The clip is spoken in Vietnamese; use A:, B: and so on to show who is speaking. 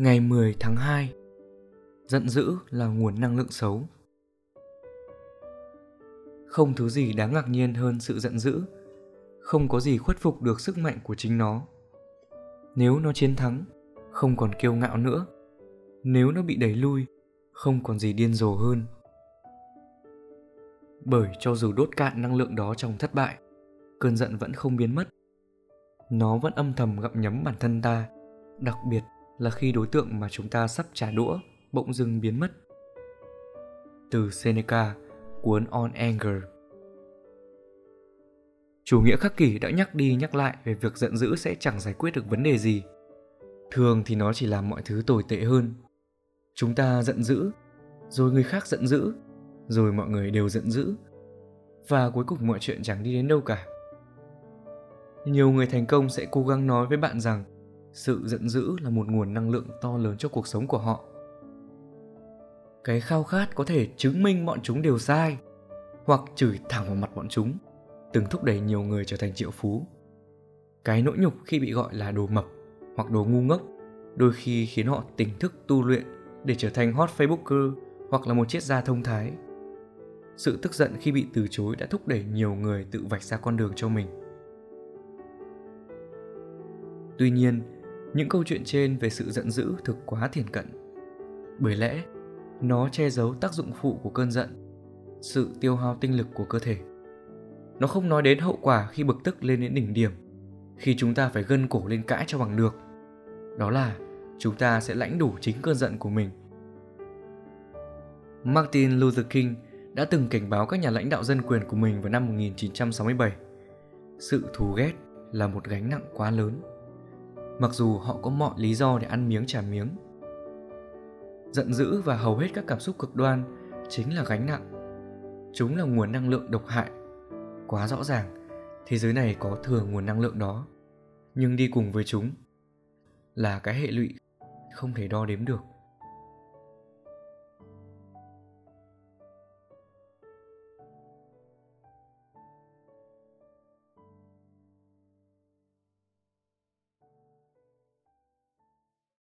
A: Ngày 10 tháng 2 Giận dữ là nguồn năng lượng xấu. Không thứ gì đáng ngạc nhiên hơn sự giận dữ. Không có gì khuất phục được sức mạnh của chính nó. Nếu nó chiến thắng, Không còn kiêu ngạo nữa. Nếu nó bị đẩy lui, Không còn gì điên rồ hơn. Bởi cho dù đốt cạn năng lượng đó trong thất bại, Cơn giận vẫn không biến mất. Nó vẫn âm thầm gặm nhấm bản thân ta, Đặc biệt là khi đối tượng mà chúng ta sắp trả đũa bỗng dưng biến mất. Từ Seneca, cuốn On Anger Chủ nghĩa khắc kỷ đã nhắc đi nhắc lại về việc giận dữ sẽ chẳng giải quyết được vấn đề gì. Thường thì nó chỉ làm mọi thứ tồi tệ hơn. Chúng ta giận dữ, rồi người khác giận dữ, rồi mọi người đều giận dữ. Và cuối cùng mọi chuyện chẳng đi đến đâu cả. Nhiều người thành công sẽ cố gắng nói với bạn rằng sự giận dữ là một nguồn năng lượng to lớn cho cuộc sống của họ. Cái khao khát có thể chứng minh bọn chúng đều sai, hoặc chửi thẳng vào mặt bọn chúng, từng thúc đẩy nhiều người trở thành triệu phú. Cái nỗi nhục khi bị gọi là đồ mập hoặc đồ ngu ngốc, đôi khi khiến họ tỉnh thức tu luyện để trở thành hot facebooker hoặc là một triết gia thông thái. Sự tức giận khi bị từ chối đã thúc đẩy nhiều người tự vạch ra con đường cho mình. Tuy nhiên những câu chuyện trên về sự giận dữ thực quá thiển cận bởi lẽ, nó che giấu tác dụng phụ của cơn giận, sự tiêu hao tinh lực của cơ thể nó không nói đến hậu quả khi bực tức lên đến đỉnh điểm, khi chúng ta phải gân cổ lên cãi cho bằng được đó là, chúng ta sẽ lãnh đủ chính cơn giận của mình Martin Luther King đã từng cảnh báo các nhà lãnh đạo dân quyền của mình vào năm 1967. Sự thù ghét là một gánh nặng quá lớn. Mặc dù họ có mọi lý do để ăn miếng trả miếng, giận dữ và hầu hết các cảm xúc cực đoan chính là gánh nặng. Chúng là nguồn năng lượng độc hại. Quá rõ ràng thế giới này có thừa nguồn năng lượng đó. Nhưng đi cùng với chúng là cái hệ lụy không thể đo đếm được.